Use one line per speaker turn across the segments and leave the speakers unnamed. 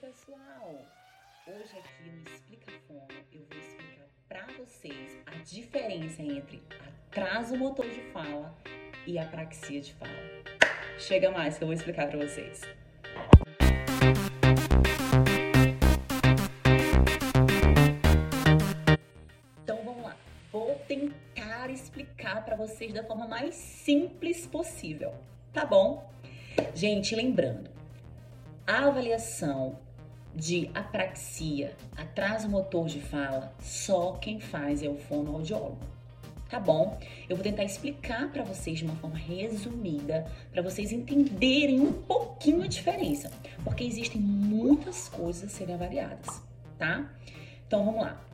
pessoal! Hoje aqui no Explica Fono eu vou explicar para vocês a diferença entre atraso motor de fala e apraxia de fala. Chega mais que eu vou explicar para vocês. Então vamos lá. Vou tentar explicar para vocês da forma mais simples possível, tá bom? Gente, lembrando, a avaliação de apraxia, atraso motor de fala, só quem faz é o fonoaudiólogo. Tá bom? Eu vou tentar explicar para vocês de uma forma resumida, para vocês entenderem um pouquinho a diferença, porque existem muitas coisas a serem avaliadas, tá? Então vamos lá.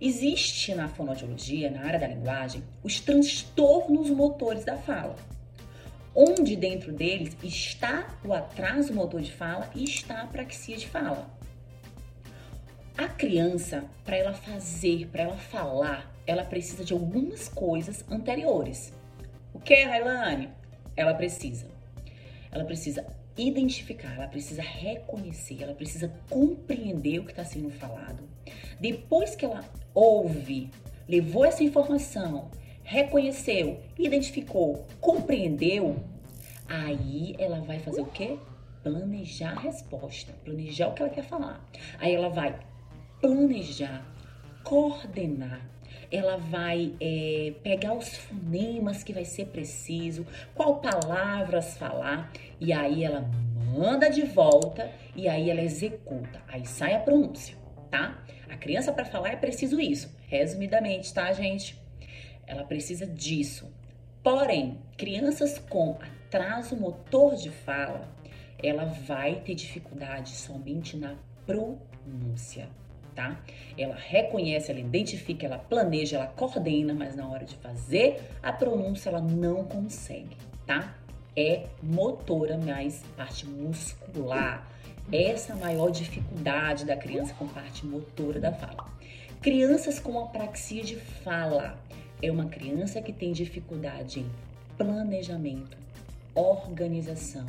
Existe na fonoaudiologia, na área da linguagem, os transtornos motores da fala onde dentro deles está o atraso motor de fala e está a apraxia de fala. A criança, para ela fazer, para ela falar, ela precisa de algumas coisas anteriores. O que, Railane? Ela precisa. Ela precisa identificar, ela precisa reconhecer, ela precisa compreender o que está sendo falado. Depois que ela ouve, levou essa informação, reconheceu, identificou, compreendeu, aí ela vai fazer o quê? Planejar a resposta, planejar o que ela quer falar. Aí ela vai planejar, coordenar, ela vai é, pegar os fonemas que vai ser preciso, qual palavras falar, e aí ela manda de volta e aí ela executa. Aí sai a pronúncia, tá? A criança para falar é preciso isso. Resumidamente, tá, gente? Ela precisa disso. Porém, crianças com atraso motor de fala, ela vai ter dificuldade somente na pronúncia, tá? Ela reconhece, ela identifica, ela planeja, ela coordena, mas na hora de fazer a pronúncia ela não consegue, tá? É motora, mais parte muscular. Essa é a maior dificuldade da criança com parte motora da fala. Crianças com apraxia de fala, é uma criança que tem dificuldade em planejamento, organização,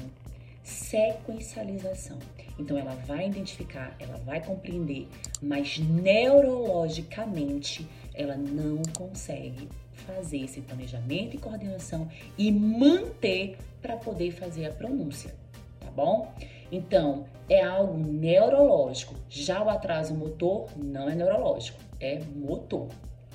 sequencialização. Então ela vai identificar, ela vai compreender, mas neurologicamente ela não consegue fazer esse planejamento e coordenação e manter para poder fazer a pronúncia, tá bom? Então, é algo neurológico. Já o atraso motor não é neurológico, é motor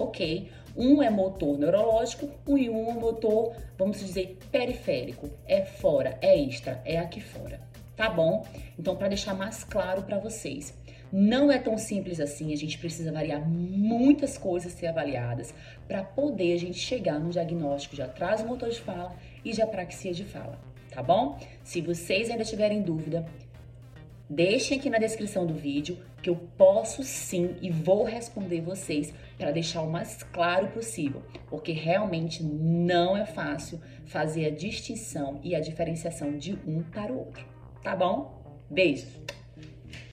ok? Um é motor neurológico um e um é motor, vamos dizer, periférico. É fora, é extra, é aqui fora. Tá bom? Então, para deixar mais claro para vocês, não é tão simples assim, a gente precisa variar muitas coisas ser avaliadas para poder a gente chegar no diagnóstico de atraso motor de fala e de apraxia de fala, tá bom? Se vocês ainda tiverem dúvida, Deixem aqui na descrição do vídeo que eu posso sim e vou responder vocês para deixar o mais claro possível, porque realmente não é fácil fazer a distinção e a diferenciação de um para o outro, tá bom? Beijos!